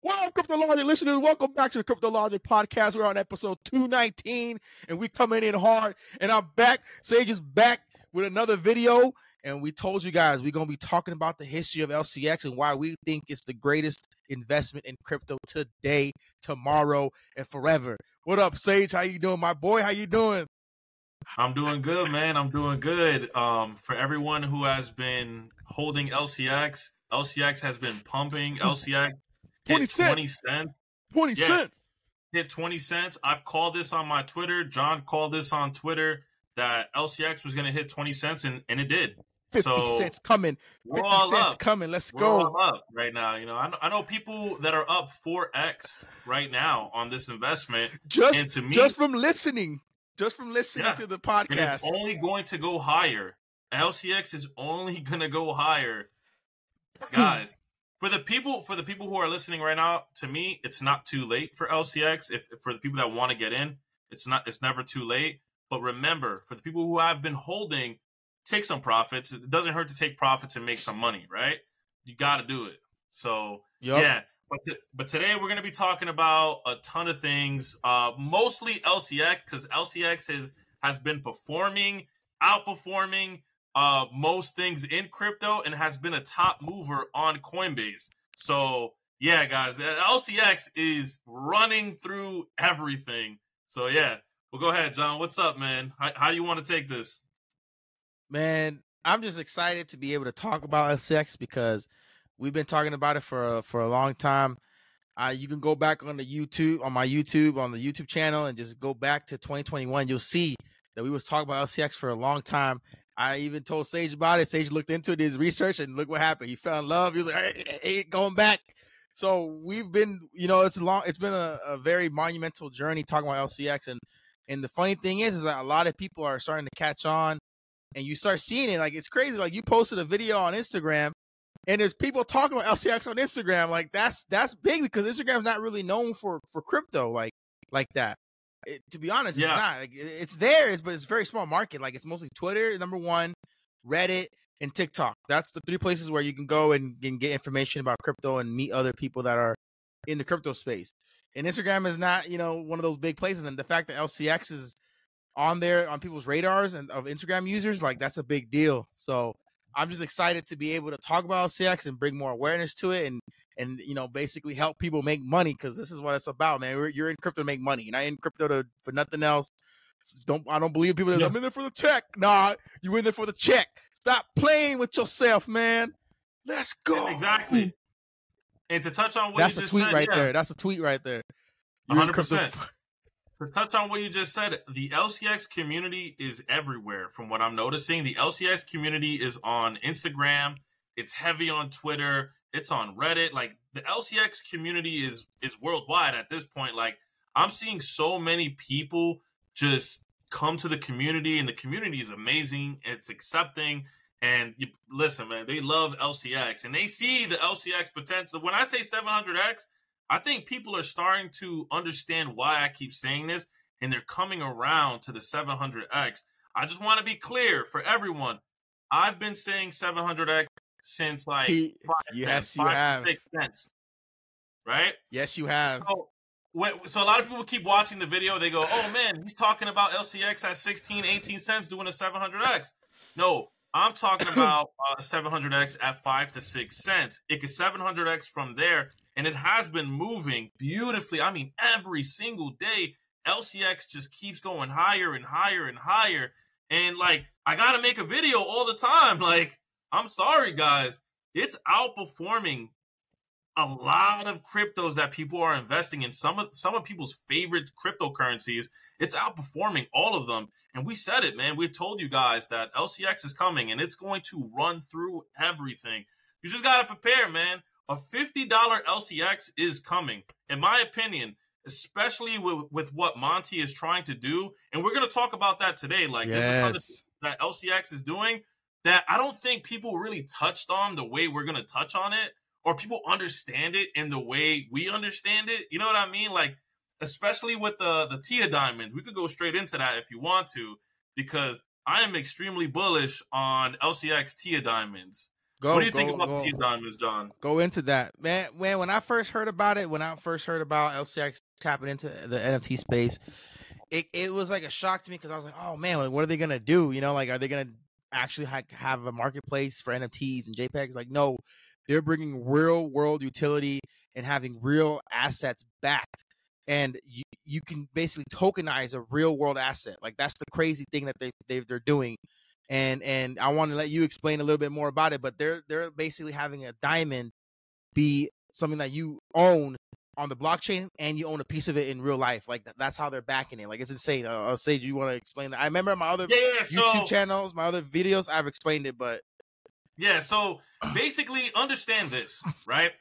Welcome, Cryptologic listeners. Welcome back to the Crypto Logic podcast. We're on episode 219 and we coming in hard. And I'm back. Sage is back with another video. And we told you guys we're gonna be talking about the history of LCX and why we think it's the greatest investment in crypto today, tomorrow, and forever. What up, Sage? How you doing, my boy? How you doing? I'm doing good, man. I'm doing good. Um, for everyone who has been holding LCX, LCX has been pumping. LCX 20 hit cents. 20 cents. 20 Yeah. cents. Hit 20 cents. I've called this on my Twitter. John called this on Twitter that LCX was going to hit 20 cents, and, and it did. 50 so cents coming. we're 50 all cents up. coming. Let's we're go. all up right now. You know, I know, I know people that are up 4x right now on this investment, and Just me, just from listening. Just from listening Yeah. to the and podcast. it's only going to go higher. LCX is only going to go higher, guys. For the people, for the people who are listening right now, to me, it's not too late for LCX. If for the people that want to get in, it's not. It's never too late. But remember, for the people who have been holding, take some profits. It doesn't hurt to take profits and make some money, right? You got to do it. So Yup. yeah, but t- but today we're going to be talking about a ton of things, uh, mostly LCX because LCX has has been performing, outperforming uh, most things in crypto, and has been a top mover on Coinbase. So yeah, guys, uh, LCX is running through everything. So yeah, well, go ahead, John. What's up, man? How, how do you want to take this? Man, I'm just excited to be able to talk about LCX because we've been talking about it for a, for a long time. Uh, you can go back on the YouTube on my YouTube on the YouTube channel and just go back to 2021. You'll see that we was talking about LCX for a long time. I even told Sage about it. Sage looked into it, his research, and look what happened. He fell in love. He was like, "Hey, hey, hey, going back." So we've been, you know, it's long. It's been a, a very monumental journey talking about LCX, and and the funny thing is, is that a lot of people are starting to catch on and you start seeing it like it's crazy like you posted a video on instagram and there's people talking about lcx on instagram like that's that's big because instagram's not really known for for crypto like like that It- to be honest Yeah. it's not like it- it's there it's, but it's a very small market like it's mostly twitter number one reddit and tiktok that's the three places where you can go and, and get information about crypto and meet other people that are in the crypto space and instagram is not you know one of those big places and the fact that lcx is on there on people's radars and of Instagram users, like that's a big deal. So I'm just excited to be able to talk about LCX and bring more awareness to it and and you know basically help people make money because this is what it's about, man. We're, you're in crypto to make money. You're not in crypto to, for nothing else. Don't I don't believe people that Yeah. I'm in there for the check. Nah, you in there for the check. Stop playing with yourself, man. Let's go. Exactly. And to touch on what That's you a just tweet said, right yeah, there. That's a tweet right there. Crypto 100%. f- To touch on what you just said, the LCX community is everywhere from what I'm noticing. The LCX community is on Instagram, it's heavy on Twitter, it's on Reddit. Like the LCX community is is worldwide at this point. Like I'm seeing so many people just come to the community and the community is amazing. It's accepting and you listen, man, they love LCX and they see the LCX potential. When I say 700x, I think people are starting to understand why I keep saying this, and they're coming around to the 700x. I just want to be clear for everyone. I've been saying 700x since like He- five yes, cents, you five have. six cents, right? Yes, you have. So, when, so a lot of people keep watching the video. They go, "Oh man, he's talking about LCX at 16, 18 cents doing a 700x." No, I'm talking about uh, 700x at five to six cents. It could 700x from there, and it has been moving beautifully. I mean, every single day, LCX just keeps going higher and higher and higher. And like, I gotta make a video all the time. Like, I'm sorry, guys, it's outperforming a lot of cryptos that people are investing in. Some of some of people's favorite cryptocurrencies, it's outperforming all of them. And we said it, man. We told you guys that LCX is coming and it's going to run through everything. You just gotta prepare, man. A $50 LCX is coming. In my opinion, especially with, with what Monty is trying to do. And we're gonna talk about that today. Like yes. there's a ton of that LCX is doing that I don't think people really touched on the way we're gonna touch on it or people understand it in the way we understand it. You know what I mean? Like, especially with the the Tia diamonds, we could go straight into that if you want to, because I am extremely bullish on LCX Tia diamonds. Go, what do you go, think about go, Tia diamonds, John? Go into that, man. Man, when I first heard about it, when I first heard about LCX tapping into the NFT space, it, it was like a shock to me because I was like, oh man, what are they gonna do? You know, like are they gonna actually ha- have a marketplace for NFTs and JPEGs? Like, no, they're bringing real world utility and having real assets backed. And you, you can basically tokenize a real world asset. Like that's the crazy thing that they, they they're doing. And and I want to let you explain a little bit more about it. But they're they're basically having a diamond be something that you own on the blockchain and you own a piece of it in real life. Like that's how they're backing it. Like it's insane. Uh, I'll say, do you want to explain that? I remember my other yeah, YouTube so, channels, my other videos, I've explained it, but yeah, so basically understand this, right?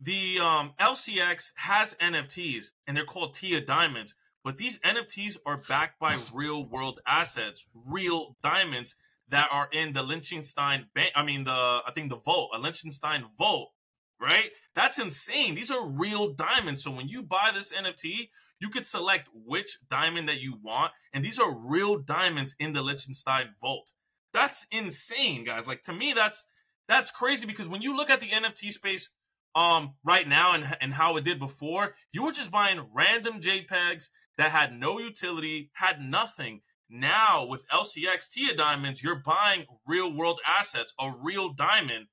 The um, LCX has NFTs and they're called Tia Diamonds, but these NFTs are backed by real world assets, real diamonds that are in the Liechtenstein bank. I mean, the I think the vault, a Liechtenstein vault, right? That's insane. These are real diamonds. So when you buy this NFT, you could select which diamond that you want, and these are real diamonds in the Liechtenstein vault. That's insane, guys. Like to me, that's that's crazy because when you look at the NFT space um right now and and how it did before, you were just buying random JPEGs that had no utility, had nothing. Now with LCX Tia diamonds, you're buying real world assets, a real diamond.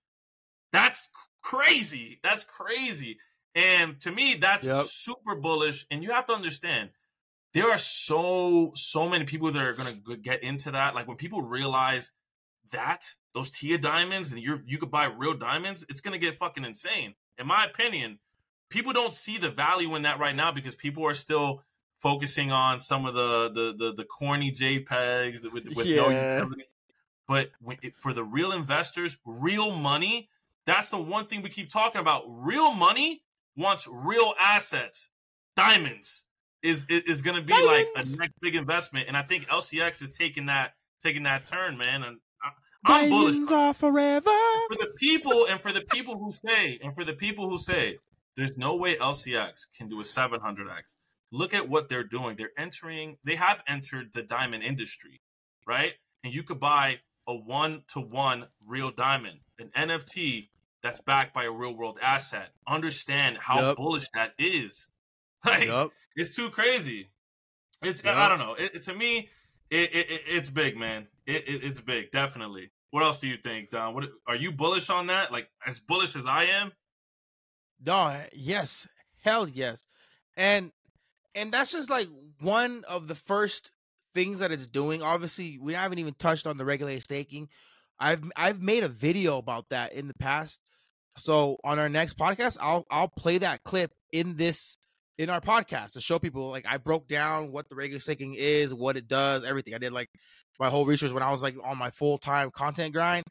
That's crazy. That's crazy. And to me, that's yep. super bullish. And you have to understand, there are so so many people that are going to get into that. Like when people realize that those tia diamonds and you you could buy real diamonds it's going to get fucking insane. In my opinion people don't see the value in that right now because people are still focusing on some of the the the, the corny jpegs with, with yeah. no utility. But when, for the real investors real money that's the one thing we keep talking about. Real money wants real assets diamonds is is going to be Diamonds. like a next big investment, and I think LCX is taking that taking that turn, man. And I, am bullish are forever for the people, and for the people who say, and for the people who say, there's no way LCX can do a 700x. Look at what they're doing. They're entering. They have entered the diamond industry, right? And you could buy a one to one real diamond, an NFT that's backed by a real world asset. Understand how yep. bullish that is. Like, yep. it's too crazy. It's yep. I don't know. It, it, to me, it, it, it's big, man. It, it's big, definitely. What else do you think, Don? What are you bullish on that? Like as bullish as I am? No, eh, yes, hell yes, and and that's just like one of the first things that it's doing. Obviously, we haven't even touched on the regulated staking. I've I've made a video about that in the past. So on our next podcast, I'll I'll play that clip in this in our podcast to show people like I broke down what the regular staking is, what it does, everything. I did like my whole research when I was like on my full time content grind.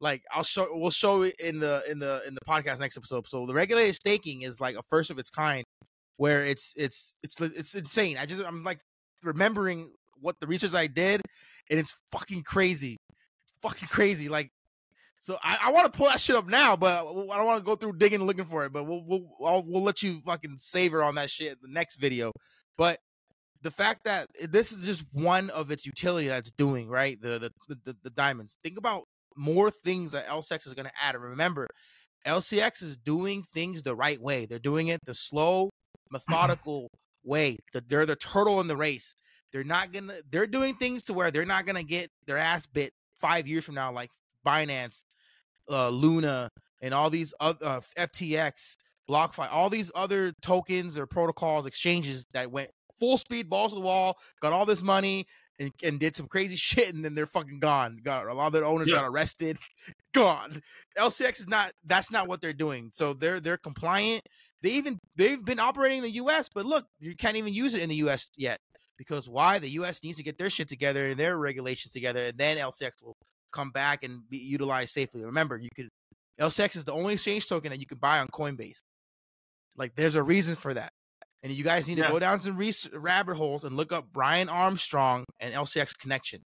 Like I'll show we'll show it in the in the in the podcast next episode. So the regulated staking is like a first of its kind where it's it's it's it's insane. I just I'm like remembering what the research I did and it's fucking crazy. It's fucking crazy. Like so I, I want to pull that shit up now, but I don't want to go through digging and looking for it. But we'll we'll I'll, we'll let you fucking savor on that shit in the next video. But the fact that eh, this is just one of its utility that's doing right the the the, the diamonds. Think about more things that LCX is going to add. And remember, LCX is doing things the right way. They're doing it the slow, methodical way. They're the turtle in the race. They're not gonna. They're doing things to where they're not gonna get their ass bit five years from now, like Binance, uh, Luna, and all these other uh, FTX, BlockFi, all these other tokens or protocols, exchanges that went full speed, balls to the wall, got all this money, and, and did some crazy shit, and then they're fucking gone. Got a lot of their owners Yeah. got arrested, gone. LCX is not. That's not what they're doing. So they're they're compliant. They even they've been operating in the U.S., but look, you can't even use it in the U.S. yet because why? The U.S. needs to get their shit together and their regulations together, and then LCX will come back and be utilized safely. Remember, you could LCX is the only exchange token that you can buy on Coinbase. Like, there's a reason for that. And you guys need to go down some rabbit holes and look up Brian Armstrong and LCX connection.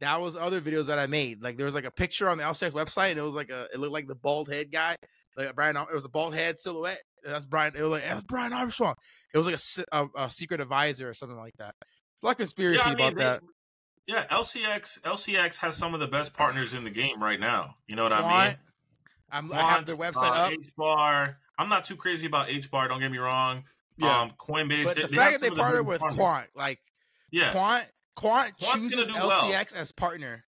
That was other videos that I made. Like there was like a picture on the LCX website, and it was like a it looked like the bald head guy, like Brian. It was a bald head silhouette. And that's Brian. It was like that's Brian Armstrong. It was like a a, a secret advisor or something like that. A lot of conspiracy Yeah, I mean, about they- that. Yeah, LCX LCX has some of the best partners in the game right now. You know what I mean? I'm, I have their website uh, up. H bar. I'm not too crazy about H bar. Don't get me wrong. Yeah. Um, Coinbase. but they, the they fact have that they the partnered with partners. Quant, like yeah. Quant, Quant Quant's chooses do well. LCX as partner.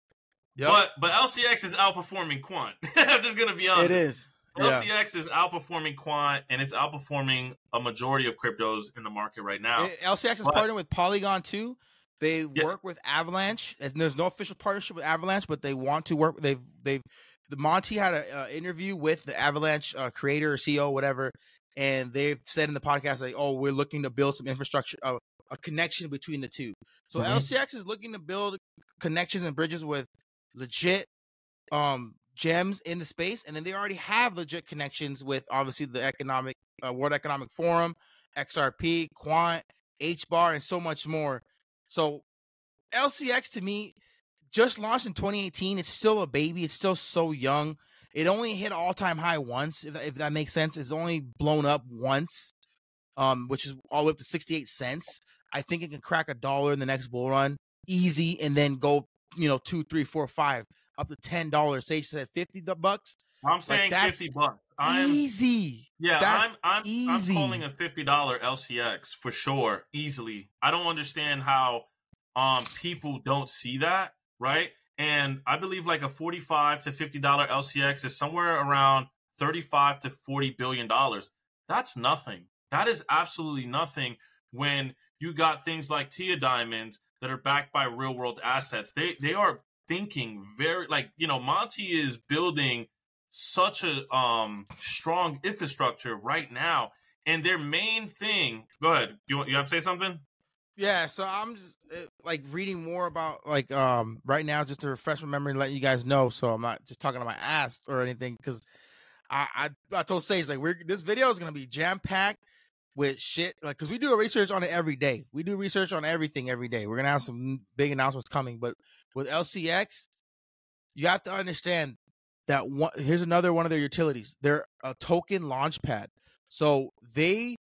Yep. But but LCX is outperforming Quant. I'm just gonna be honest. it is. Yeah. LCX is outperforming Quant, and it's outperforming a majority of cryptos in the market right now. It- LCX is But- partnered with Polygon too. They Yeah. work with Avalanche. And there's no official partnership with Avalanche, but they want to work. They've they've the Monty had an uh, interview with the Avalanche uh, creator or CEO, whatever, and they've said in the podcast like, "Oh, we're looking to build some infrastructure, uh, a connection between the two. So Mhm. LCX is looking to build connections and bridges with legit um gems in the space, and then they already have legit connections with obviously the economic uh, World Economic Forum, XRP, Quant, H Bar, and so much more. So LCX to me just launched in 2018. It's still a baby. It's still so young. It only hit all time high once, if that, if that makes sense. It's only blown up once, um, which is all the way up to 68 cents. I think it can crack a dollar in the next bull run, easy, and then go, you know, two, three, four, five, up to ten dollars. Sage said 50 bucks. I'm saying that's fifty bucks. I'm easy. yeah. That's I'm I'm easy. I'm calling a fifty dollar LCX for sure, easily. I don't understand how um people don't see that, right? And I believe like a forty five to fifty dollar LCX is somewhere around thirty five to forty billion dollars. That's nothing. That is absolutely nothing when you got things like Tia Diamonds that are backed by real world assets. They they are thinking very like you know Monty is building such a um strong infrastructure right now, and their main thing. Go ahead. You you have to say something? Yeah, so I'm just uh, like reading more about like um right now just to refresh my memory and let you guys know, so I'm not just talking to my ass or anything because I, I I told Sage like we're this video is gonna be jam packed with shit like because we do a research on it every day. We do research on everything every day. We're gonna have some big announcements coming, but with LCX, you have to understand that one. Here's another one of their utilities. They're a token launch pad, so they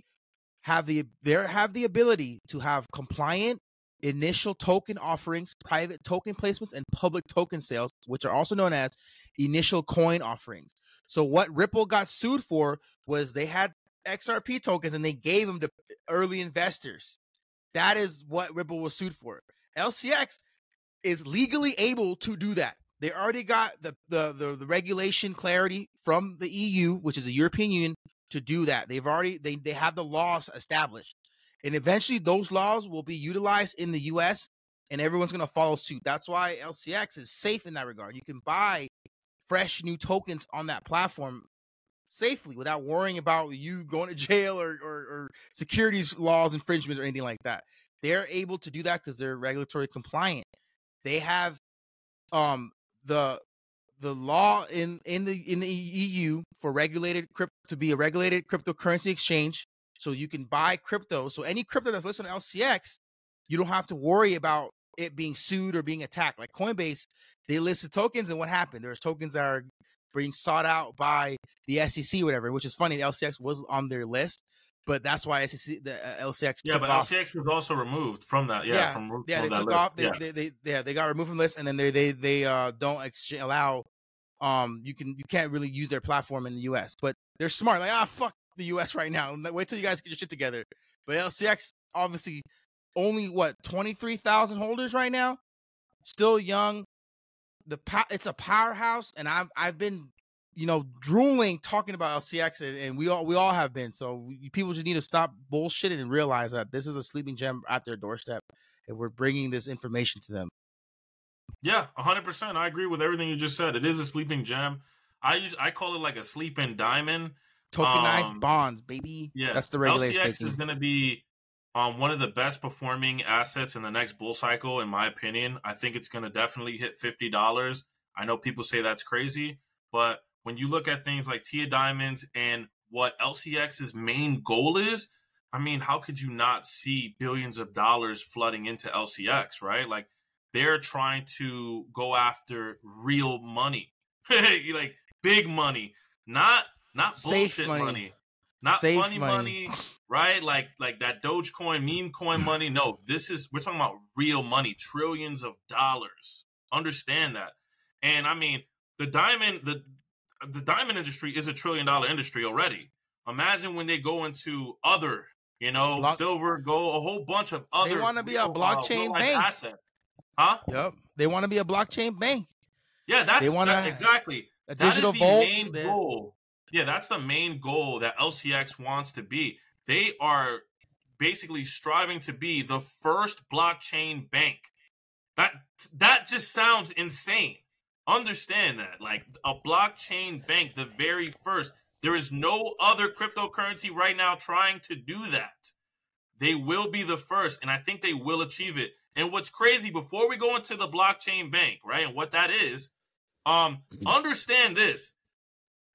have the they have the ability to have compliant initial token offerings, private token placements, and public token sales, which are also known as initial coin offerings. So what Ripple got sued for was they had XRP tokens and they gave them to early investors. That is what Ripple was sued for. LCX is legally able to do that. They already got the the the, the regulation clarity from the EU, which is the European Union, to do that. They've already they they have the laws established. And eventually those laws will be utilized in the US and everyone's to follow suit. That's why LCX is safe in that regard. You can buy fresh new tokens on that platform safely without worrying about you going to jail or, or, or securities laws infringements or anything like that. They're able to do that because they're regulatory compliant. They have um the the law in in the in the EU for regulated crypto to be a regulated cryptocurrency exchange, so you can buy crypto. So any crypto that's listed on LCX, you don't have to worry about it being sued or being attacked. Like Coinbase, they listed tokens, and what happened? There's tokens that are being sought out by the SEC, whatever. Which is funny. LCX was on their list, but that's why SEC the uh, LCX Yeah, but off. LCX was also removed from that. Yeah, Yeah, from yeah, from they took list. off. They, yeah. they, they, yeah, they got removed from the list, and then they, they, they, uh, don't allow, um, you can, you can't really use their platform in the U.S. But they're smart, like ah, fuck the U.S. right now. Wait till you guys get your shit together. But LCX obviously only what twenty three thousand holders right now, still young. the it's a powerhouse, and I've I've been you know drooling talking about LCX, and, and we all we all have been. So we, people just need to stop bullshitting and realize that this is a sleeping gem at their doorstep, and we're bringing this information to them. Yeah, hundred percent. I agree with everything you just said. It is a sleeping gem. I use I call it like a sleeping diamond. Tokenized um, bonds, baby. Yeah, that's the regulation. LCX is going to be um, one of the best performing assets in the next bull cycle, in my opinion. I think it's going to definitely hit fifty dollars. I know people say that's crazy, but when you look at things like Tia Diamonds and what LCX's main goal is, I mean, how could you not see billions of dollars flooding into LCX, right? Like they're trying to go after real money, like big money, not not Safe bullshit money. money. Not Safe funny money. money, right? Like like that Dogecoin meme coin hmm. money. No, this is we're talking about real money, trillions of dollars. Understand that. And I mean, the diamond the the diamond industry is a trillion dollar industry already. Imagine when they go into other, you know, Block- silver, gold, a whole bunch of other. They want to be a blockchain uh, bank. Assets. Huh? Yep. They want to be a blockchain bank. Yeah, that's they want to exactly a digital that is the vault. Main goal. Yeah, that's the main goal that LCX wants to be. They are basically striving to be the first blockchain bank. That that just sounds insane. Understand that. Like a blockchain bank, the very first. There is no other cryptocurrency right now trying to do that. They will be the first, and I think they will achieve it. And what's crazy, before we go into the blockchain bank, right, and what that is, um, mm-hmm. understand this.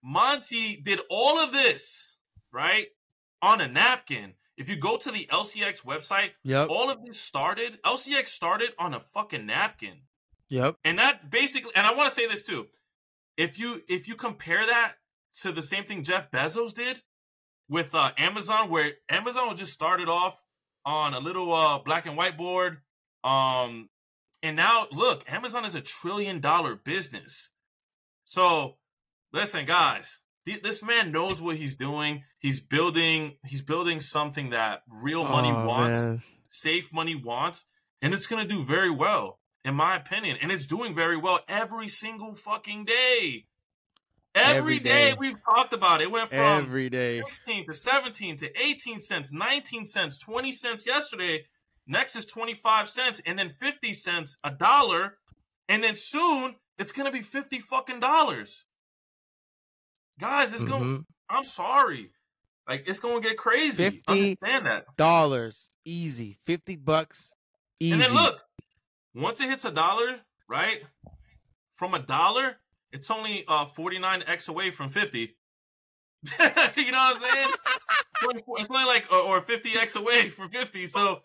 Monty did all of this, right, on a napkin. If you go to the LCX website, yep. all of this started, LCX started on a fucking napkin. Yep. And that basically and I want to say this too. If you if you compare that to the same thing Jeff Bezos did with uh, Amazon, where Amazon just started off on a little uh, black and white board, um, and now look, Amazon is a trillion dollar business. So listen, guys, th- this man knows what he's doing. He's building. He's building something that real money oh, wants, man. safe money wants, and it's gonna do very well in my opinion. And it's doing very well every single fucking day. Every, every day. day. we've talked about it. It went from every day 16 to 17 to 18 cents, 19 cents, 20 cents yesterday. Next is 25 cents and then 50 cents, a dollar. And then soon it's going to be 50 fucking dollars. Guys, it's mm-hmm. going I'm sorry. Like it's going to get crazy. 50 Understand that. Dollars. Easy. 50 bucks. Easy. And then look, once it hits a dollar, right? From a dollar, it's only uh 49x away from 50. you know what I'm saying? it's only like or 50x away from 50. So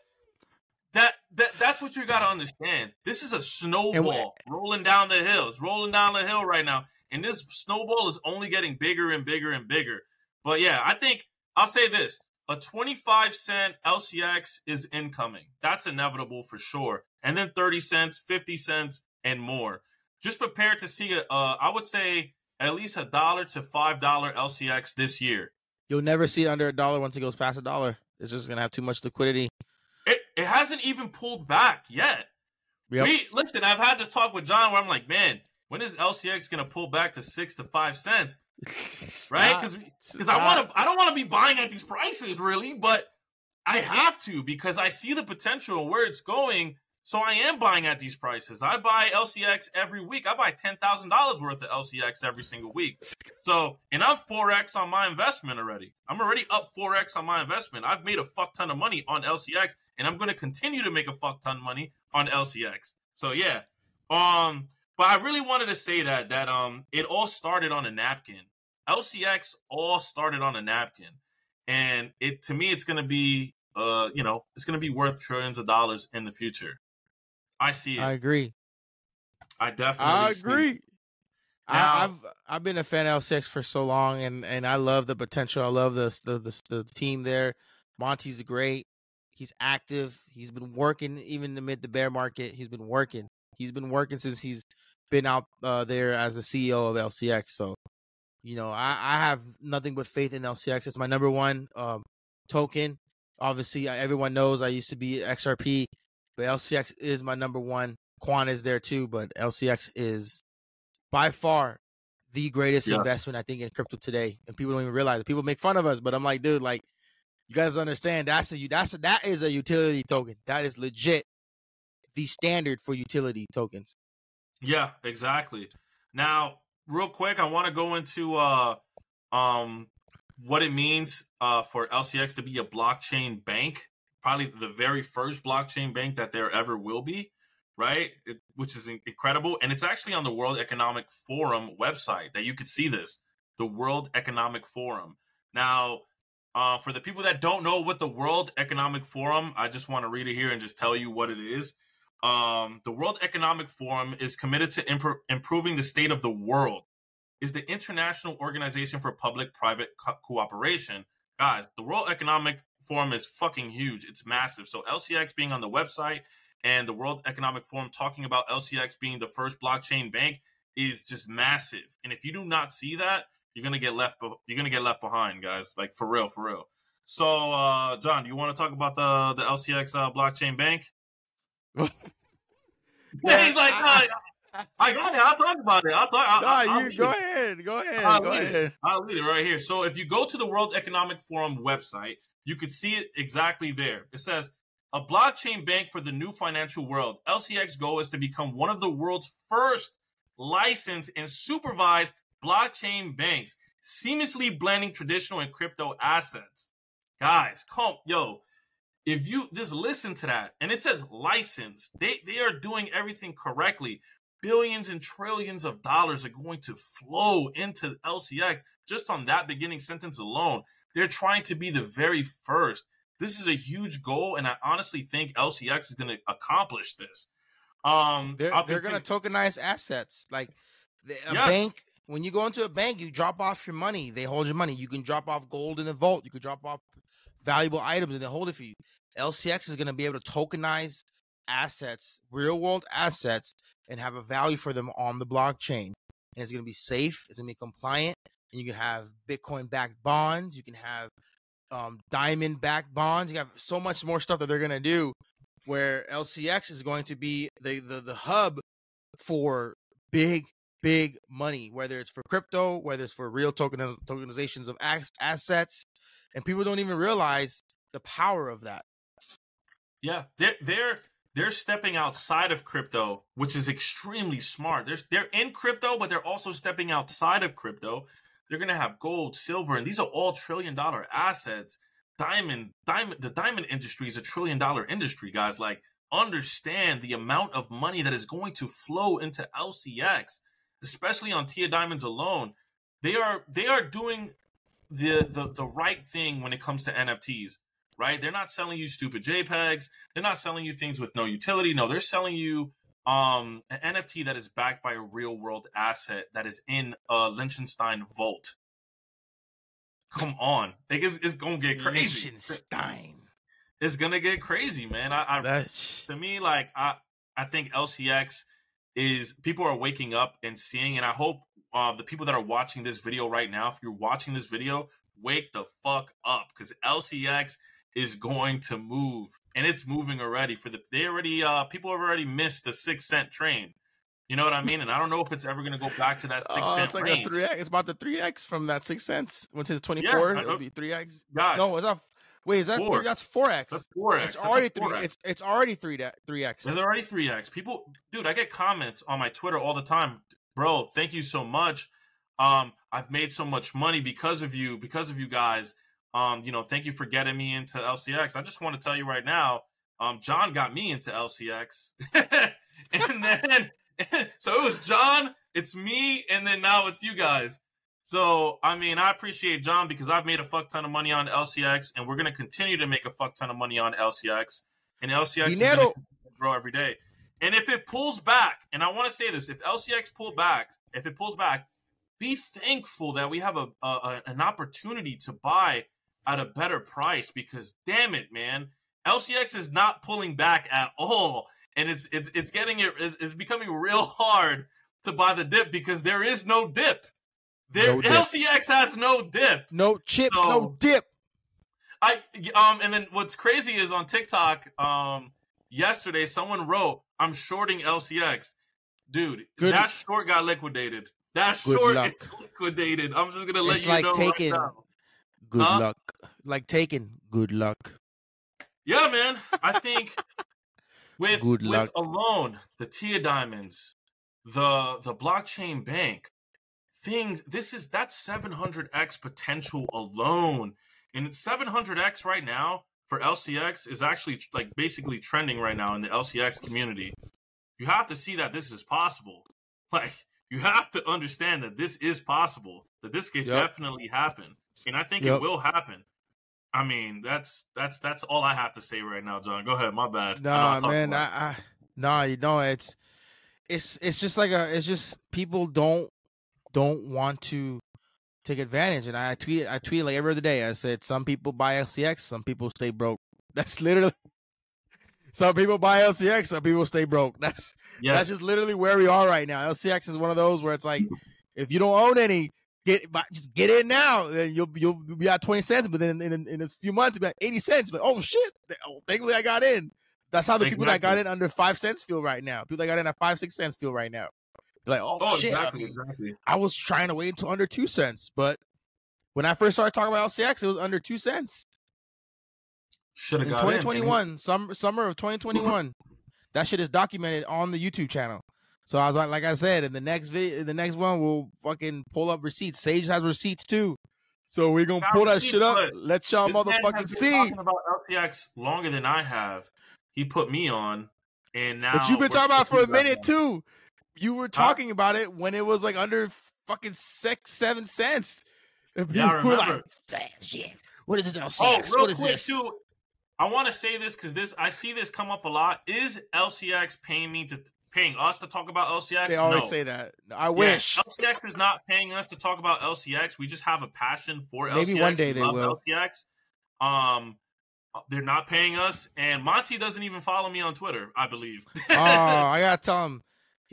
that that that's what you got to understand. This is a snowball rolling down the hill. It's rolling down the hill right now, and this snowball is only getting bigger and bigger and bigger. But yeah, I think I'll say this: a 25 cent LCX is incoming. That's inevitable for sure and then 30 cents, 50 cents, and more. Just prepare to see, a, uh, I would say, at least a dollar to $5 LCX this year. You'll never see it under a dollar once it goes past a dollar. It's just going to have too much liquidity. It, it hasn't even pulled back yet. Yep. We listen. I've had this talk with John where I'm like, man, when is LCX going to pull back to six to five cents? Right? Because because I want to. I don't want to be buying at these prices really, but I have to because I see the potential where it's going. So I am buying at these prices. I buy LCX every week. I buy ten thousand dollars worth of LCX every single week. So, and I'm four x on my investment already. I'm already up four x on my investment. I've made a fuck ton of money on LCX, and I'm going to continue to make a fuck ton of money on LCX. So yeah, um, but I really wanted to say that that um, it all started on a napkin. LCX all started on a napkin, and it to me, it's going to be uh, you know, it's going to be worth trillions of dollars in the future. I see it. I agree. I definitely I agree. Now, I, have I've been a fan of LCX for so long, and and I love the potential. I love the the the, the team there. Monty's great. He's active. He's been working even amid the bear market. He's been working. He's been working since he's been out uh, there as the CEO of LCX. So, you know, I, I have nothing but faith in LCX. It's my number one um, token. Obviously, everyone knows I used to be XRP but LCX is my number one Quant is there too, but LCX is by far the greatest Yeah. investment I think in crypto today, and people don't even realize it. People make fun of us, but I'm like, dude, like you guys understand that's a that's a, that is a utility token. That is legit the standard for utility tokens. Yeah, exactly. Now, real quick, I want to go into uh um what it means uh for LCX to be a blockchain bank, probably the very first blockchain bank that there ever will be, right? It, which is incredible and it's actually on the World Economic Forum website that you could see this, the World Economic Forum. Now, uh, for the people that don't know what the World Economic Forum, I just want to read it here and just tell you what it is um, the World Economic Forum is committed to impro- improving the state of the world. Is the International Organization for Public-Private Co- Cooperation. Guys, the World Economic Forum is fucking huge. It's massive. So LCX being on the website and the World Economic Forum talking about LCX being the first blockchain bank is just massive. And if you do not see that, you're gonna get left. Be- you're gonna get left behind, guys. Like for real, for real. So, uh, John, do you want to talk about the the LCX uh, blockchain bank? Yeah, he's like, I- "Nah, I got it. I'll talk about it. I'll talk. I'll, Nah, I'll, you go it. ahead, go ahead, I'll go lead it. I'll lead it right here. So if you go to the World Economic Forum website, you could see it exactly there. It says a blockchain bank for the new financial world. LCX goal is to become one of the world's first licensed and supervised blockchain banks, seamlessly blending traditional and crypto assets. Guys, come, yo, if you just listen to that, and it says licensed, they they are doing everything correctly. Billions and trillions of dollars are going to flow into LCX just on that beginning sentence alone. They're trying to be the very first. This is a huge goal, and I honestly think LCX is going to accomplish this. Um, They're they're gonna tokenize assets. Like the, a Yes. bank, when you go into a bank, you drop off your money. They hold your money. You can drop off gold in a vault. You can drop off valuable items, and they hold it for you. LCX is gonna be able to tokenize assets, real world assets, and have a value for them on the blockchain. And it's gonna be safe. It's gonna be compliant, and you can have Bitcoin backed bonds. You can have um, diamond backed bonds. You have so much more stuff that they're gonna do where LCX is going to be the, the the hub for big big money, whether it's for crypto, whether it's for real tokeniz- tokenizations of assets, and people don't even realize the power of that. Yeah, they're they're they're stepping outside of crypto, which is extremely smart. They're they're in crypto, but they're also stepping outside of crypto. They're gonna have gold, silver, and these are all trillion dollar assets. Diamond, diamond, the diamond industry is a trillion dollar industry, guys. Like, understand the amount of money that is going to flow into LCX, especially on Tia Diamonds alone. They are they are doing the the the right thing when it comes to NFTs right? They're not selling you stupid JPEGs. They're not selling you things with no utility. No, they're selling you um, an NFT that is backed by a real world asset that is in a Liechtenstein vault. Come on, like it's, it's gonna get crazy. Liechtenstein. It's gonna get crazy, man. I, I to me, like I, I think LCX is people are waking up and seeing, and I hope uh, the people that are watching this video right now, if you're watching this video, wake the fuck up because LCX is going to move, and it's moving already. For the they already, uh, people have already missed the six cent train. You know what I mean? And I don't know if it's ever gonna go back to that six oh, cent it's like range. a three x. It's about the three x from that six cents. Once it's 24 Yeah, it'll be three x. Guys, No, it's not. Wait, is that Four. three? That's four x. that's four x. It's already three. It's it's already three three x. There's already three X. People, dude, I get comments on my Twitter all the time, bro. Thank you so much. Um, I've made so much money because of you, because of you guys. Um, you know, thank you for getting me into LCX. I just want to tell you right now, um, John got me into LCX, and then so it was John, it's me, and then now it's you guys. So I mean, I appreciate John because I've made a fuck ton of money on LCX, and we're gonna continue to make a fuck ton of money on LCX. And LCX is gonna grow every day. And if it pulls back, and I want to say this, if LCX pull back, if it pulls back, be thankful that we have a, a, an opportunity to buy at a better price because damn it, man, LCX is not pulling back at all, and it's it's it's getting it it's becoming real hard to buy the dip because there is no dip. There No dip. LCX has no dip. No chip, So- no dip. I um and then what's crazy is on TikTok um yesterday someone wrote I'm shorting LCX. Dude, Good- that short got liquidated. That Good short luck. is liquidated. I'm just gonna let It's you like know taking- right now. Good Huh? luck. Like taking good luck. Yeah, man. I think with Good with alone the Tia Diamonds, the the blockchain bank, things. This is that's 700x potential alone, and it's 700x right now for LCX is actually like basically trending right now in the LCX community. You have to see that this is possible. Like you have to understand that this is possible. That this could Yep. definitely happen, and I think Yep. it will happen. I mean, that's that's that's all I have to say right now, John. Go ahead. My bad. Know I Nah, man, I. I nah, you know, it's it's it's just like a it's just people don't don't want to take advantage. And I tweet I tweet like every other day. I said some people buy LCX, some people stay broke. That's literally some people buy LCX, some people stay broke. That's yes. that's just literally where we are right now. LCX is one of those where it's like if you don't own any, get just get in now. Then you'll you'll be at twenty cents, but then in, in, in a few months, you'll be at eighty cents. But oh shit, oh, thankfully I got in. That's how the people that got in under five cents feel right now. People that got in at five six cents feel right now. Like, oh, oh, shit. I exactly, mean, exactly. I was trying to wait until under two cents, but when I first started talking about LCX, it was under two cents Should in have got in. 2021, summer summer of 2021. that shit is documented on the YouTube channel. So I was like, like I said, in the next video, the next one, we'll fucking pull up receipts. Sage has receipts too, so we're gonna pull that shit up. Let y'all motherfucking see. talking about LCX longer than I have. He put me on, and now. But you've been talking about it for a supposed to be minute too. You were talking about it when it was like under fucking six, seven cents. And Yeah, I remember. like, "Damn, shit. What is this LCX? Oh, real what is quick this? too. I want to say this because this I see this come up a lot. Is LCX paying me to paying us to talk about LCX? They always no. say that. I Yeah, wish. LCX is not paying us to talk about LCX. We just have a passion for LCX. Maybe one day We they love will. LCX. Um, they're not paying us, and Monty doesn't even follow me on Twitter. I believe. oh, I gotta tell him.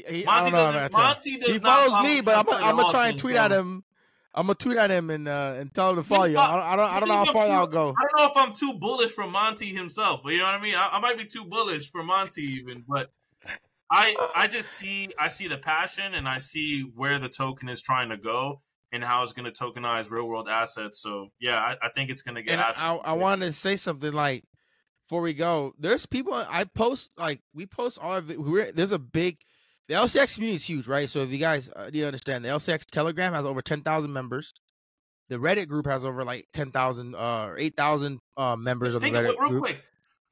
He, Monty know. doesn't. Monty does He not follows follow me, but I'm, I'm gonna try and tweet at him. I'm gonna tweet at him and uh, and tell him to follow you. I don't, I don't, I don't know how far that'll go. I don't know if I'm too bullish for Monty himself, but you know what I mean. I, I might be too bullish for Monty even, but I I just see I see the passion and I see where the token is trying to go and how it's going to tokenize real world assets. So yeah, I, I think it's going to get. and I, I wanted to say something like before we go. There's people I post like we post all of it. We're, there's a big the LCX community is huge, right? So if you guys uh, need to understand, the LCX Telegram has over ten thousand members. The Reddit group has over like ten thousand uh, or eight thousand uh, members of the Think of Reddit it real group. quick.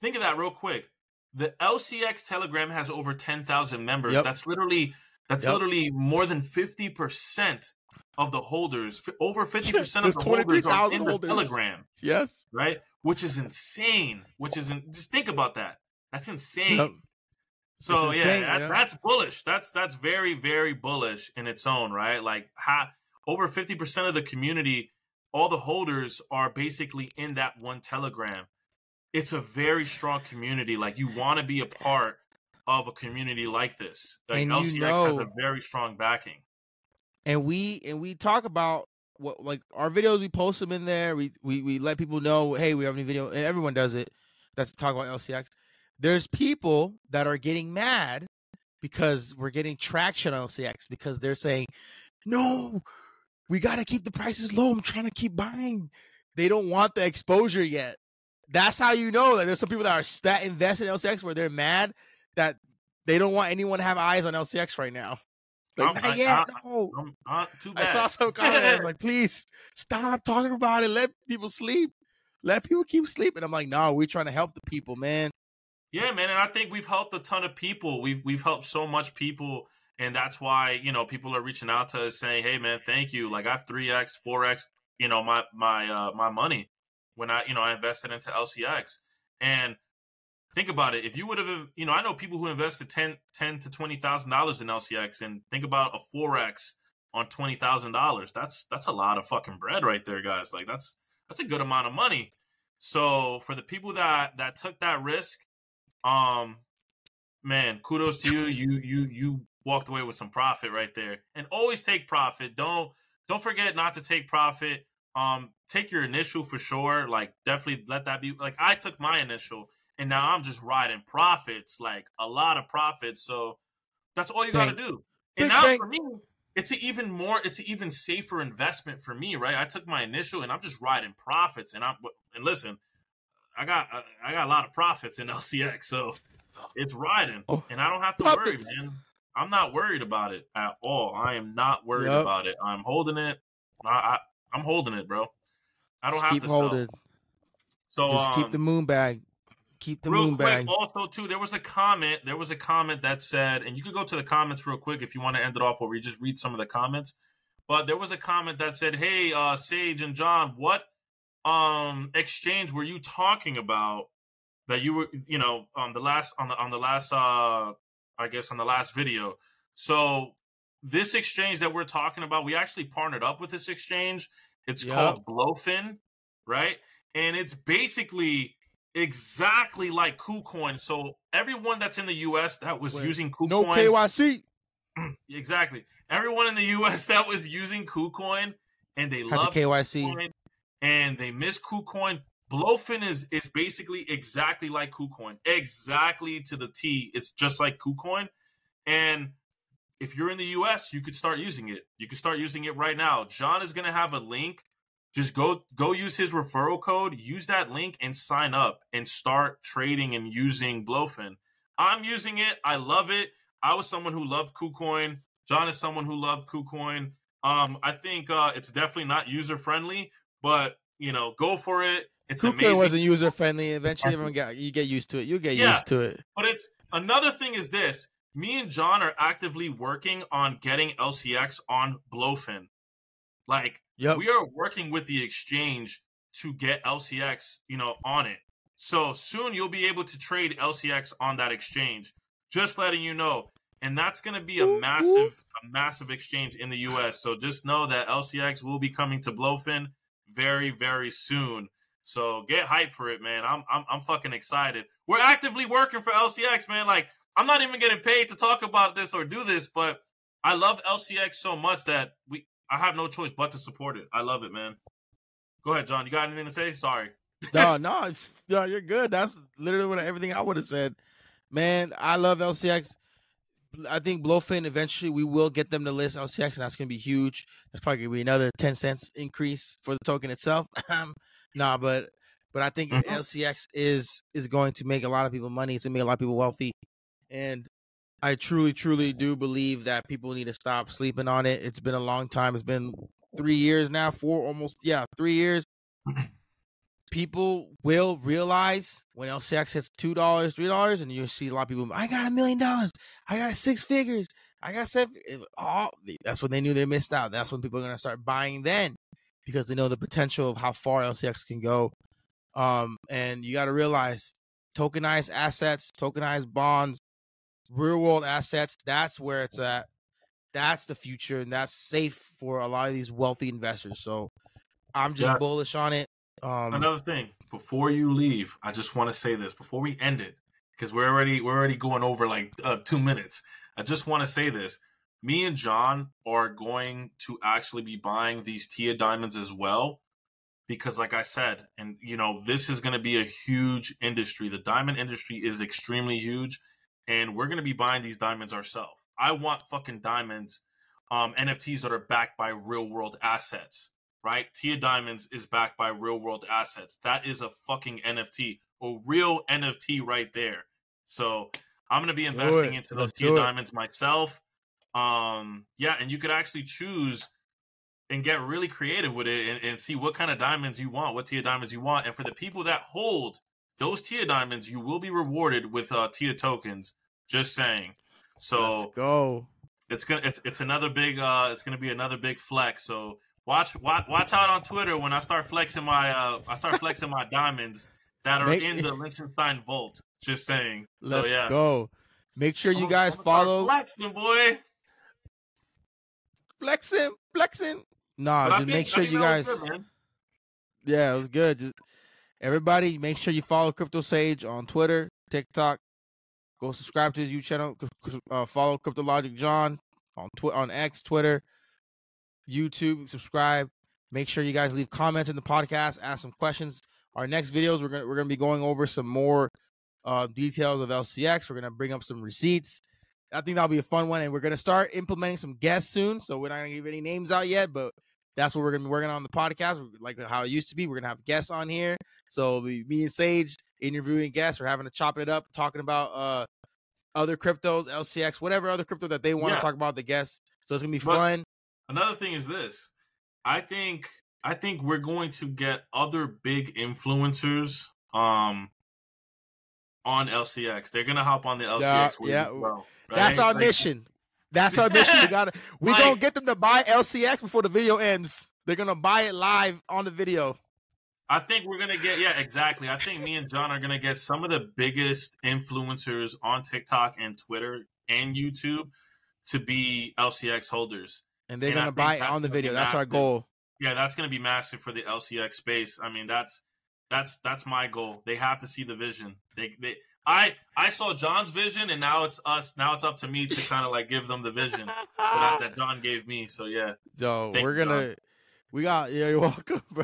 Think of that real quick. The LCX Telegram has over ten thousand members. Yep. That's literally that's Yep. literally more than fifty percent of the holders. Over fifty percent of the holders are 23,000 in the holders. Telegram. Yes. right? Which is insane. Which is in, just think about that. That's insane. Yep. So It's yeah, that, yeah. that's bullish. That's that's very very bullish in its own right. Like ha, over fifty percent of the community, all the holders are basically in that one Telegram. It's a very strong community. Like you want to be a part of a community like this. Like And you LCX know- has a very strong backing. and we and we talk about what like our videos we post them in there we we, we let people know hey we have a new video and everyone does it that's talk about lcx there's people that are getting mad because we're getting traction on lcx because they're saying no we got to keep the prices low i'm trying to keep buying they don't want the exposure yet that's how you know that there's some people that are that invest in lcx where they're mad that they don't want anyone to have eyes on lcx right now like, I'm- not I- yet, I- no too I saw some comments like, please stop talking about it. Let people sleep. Let people keep sleeping. I'm like, no, we're trying to help the people, man. Yeah, man, and I think we've helped a ton of people. We've we've helped so much people, and that's why you know people are reaching out to us saying, "Hey, man, thank you." Like I've three x, four x, you know, my my uh, my money when I you know I invested into LCX, and think about it. If you would have, you know, I know people who invested 10, 10 to twenty thousand dollars in LCX, and think about a four x on twenty thousand dollars. That's that's a lot of fucking bread right there, guys. Like that's that's a good amount of money. So for the people that that took that risk, um, man, kudos to you. You you you walked away with some profit right there. And always take profit. Don't don't forget not to take profit. Um, take your initial for sure. Like definitely let that be. Like I took my initial, and now I'm just riding profits, like a lot of profits. So that's all you got to do. And Big now bank. for me, it's an even more, it's an even safer investment for me, right? I took my initial, and I'm just riding profits, and I'm and listen, I got I got a lot of profits in LCX, so it's riding, Oh, and I don't have to profits. worry, man. I'm not worried about it at all. I am not worried Yup. about it. I'm holding it. I, I I'm holding it, bro. I don't Just have keep to holding. So Just keep um, the moon bag. Keep the real moon quick, bag. also too, there was a comment. There was a comment that said, and you could go to the comments real quick if you want to end it off, where we just read some of the comments. But there was a comment that said, "Hey, uh, Sage and John, what um exchange were you talking about that you were, you know, on the last on the on the last uh I guess on the last video?" So this exchange that we're talking about, we actually partnered up with this exchange. It's Yup. called BloFin, right? And it's basically exactly like KuCoin. So everyone that's in the US that was Wait, using KuCoin. No KYC. exactly. Everyone in the US that was using KuCoin and they love the KYC. KuCoin and they miss KuCoin. BloFin is is basically exactly like KuCoin, exactly to the T. It's just like KuCoin, and if you're in the US, you could start using it. You could start using it right now. John is gonna have a link. Just go go use his referral code. Use that link and sign up and start trading and using BloFin. I'm using it. I love it. I was someone who loved KuCoin. John is someone who loved KuCoin. Um, I think uh, it's definitely not user friendly, but you know, go for it. It's amazing. wasn't user friendly. Eventually, everyone get you get used to it. You get Yeah. used to it. But it's another thing is this. Me and John are actively working on getting LCX on BloFin. Like Yep. we are working with the exchange to get LCX, you know, on it. So soon you'll be able to trade LCX on that exchange. Just letting you know. And that's going to be a massive a massive exchange in the US. So just know that LCX will be coming to BloFin very very soon. So get hyped for it, man. I'm I'm I'm fucking excited. We're actively working for LCX, man. Like I'm not even getting paid to talk about this or do this, but I love LCX so much that we I have no choice but to support it. I love it, man. Go ahead, John. You got anything to say? Sorry. no, no, it's, no, you're good. That's literally what everything I would have said. Man, I love LCX. I think BloFin eventually we will get them to list LCX, and that's gonna be huge. That's probably gonna be another ten cents increase for the token itself. Um, nah, but but I think Mhm. LCX is is going to make a lot of people money. It's gonna make a lot of people wealthy, and I truly, truly do believe that people need to stop sleeping on it. It's been a long time. It's been three years now, four almost, yeah, three years. People will realize when LCX hits two dollars, three dollars, and you see a lot of people. I got a million dollars. I got six figures. I got seven. Oh, that's when they knew they missed out. That's when people are gonna start buying then, because they know the potential of how far LCX can go. Um, and you got to realize tokenized assets, tokenized bonds, real world assets. That's where it's at. That's the future, and that's safe for a lot of these wealthy investors. So, I'm just Yeah. bullish on it. Um, Another thing, before you leave, I just want to say this before we end it, because we're already we're already going over like uh, two minutes. I just want to say this: me and John are going to actually be buying these Tia diamonds as well, because, like I said, and you know, this is going to be a huge industry. The diamond industry is extremely huge, and we're going to be buying these diamonds ourselves. I want fucking diamonds, um, NFTs that are backed by real world assets right? Tia Diamonds is backed by real world assets. That is a fucking NFT, a real NFT right there. So I'm gonna be investing into those Let's Tia. Diamonds myself. Um, yeah, and you could actually choose and get really creative with it and, and see what kind of diamonds you want, what Tia Diamonds you want. And for the people that hold those Tia Diamonds, you will be rewarded with uh, Tia tokens. Just saying. So let's go. it's gonna it's it's another big uh it's gonna be another big flex. So watch watch watch out on Twitter when I start flexing my uh I start flexing my diamonds that are Make- in the Liechtenstein Vault. Just saying. Let's so yeah. go. Make sure you guys follow flexing, boy. flexing, flexing. Nah, But I just think- make I sure you guys. good, yeah, it was good. Just everybody, make sure you follow Crypto Sage on Twitter, TikTok. Go subscribe to his YouTube channel. Uh, follow Crypto Logic John on Twi- on X, Twitter, YouTube. Subscribe. Make sure you guys leave comments in the podcast. Ask some questions. Our next videos, we're gonna we're gonna be going over some more uh, details of LCX. We're gonna bring up some receipts. I think that'll be a fun one, and we're gonna start implementing some guests soon. So we're not gonna give any names out yet, but that's what we're gonna be working on the podcast, like how it used to be. We're gonna have guests on here. So me and Sage interviewing guests. We're having to chop it up, talking about uh other cryptos, LCX, whatever other crypto that they want to Yeah. talk about the guests. So it's gonna be fun. Another thing is this. I think I think we're going to get other big influencers um on LCX. They're gonna hop on the LCX wave yeah. as well, That's our Like, mission. That's our mission. We gotta we Like- gonna get them to buy LCX before the video ends. They're gonna buy it live on the video. I think we're gonna get yeah, exactly. I think me and John are gonna get some of the biggest influencers on TikTok and Twitter and YouTube to be LCX holders. And they're And gonna buy it on the video. That's our goal. Yeah, that's gonna be massive for the LCX space. I mean, that's that's that's my goal. They have to see the vision. They they I I saw John's vision, and now it's us. Now it's up to me to kind of like give them the vision that, that John gave me. So yeah, So Thank we're gonna we got yeah, you're welcome, bro.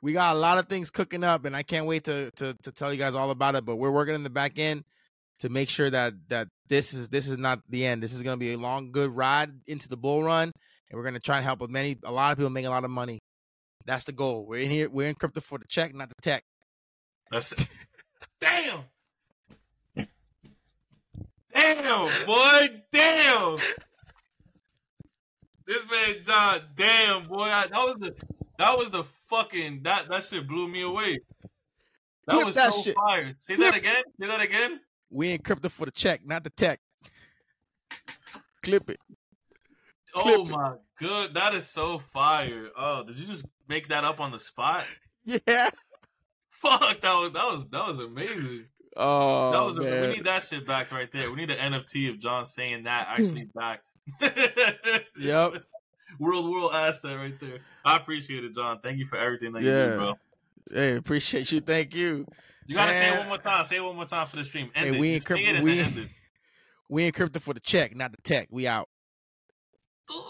We got a lot of things cooking up and I can't wait to to to tell you guys all about it. But we're working in the back end to make sure that that this is this is not the end. This is gonna be a long, good ride into the bull run, and we're gonna try and help many a lot of people make a lot of money. That's the goal. We're in here, we're in crypto for the check, not the tech. that's it. damn. Damn, boy, damn. This man John, damn boy, I, that was the that was the fucking that that shit blew me away. That Clip was that so shit. fire. Say Clip- that again. Say that again. We in crypto for the check, not the tech. Clip it. Oh Clip it. my god, that is so fire. Oh, did you just make that up on the spot? Yeah. Fuck, that was that was that was amazing. Oh that was man. we need that shit backed right there. We need an NFT of John saying that actually backed. Yep. World world asset right there. I appreciate it, John. Thank you for everything that you do, bro. Hey, appreciate you. Thank you. You gotta say it one more time. Say it one more time for the stream. End Hey, it. we Just ain't crypto- we- then. We in crypto for the check, not the tech. We out. Ooh.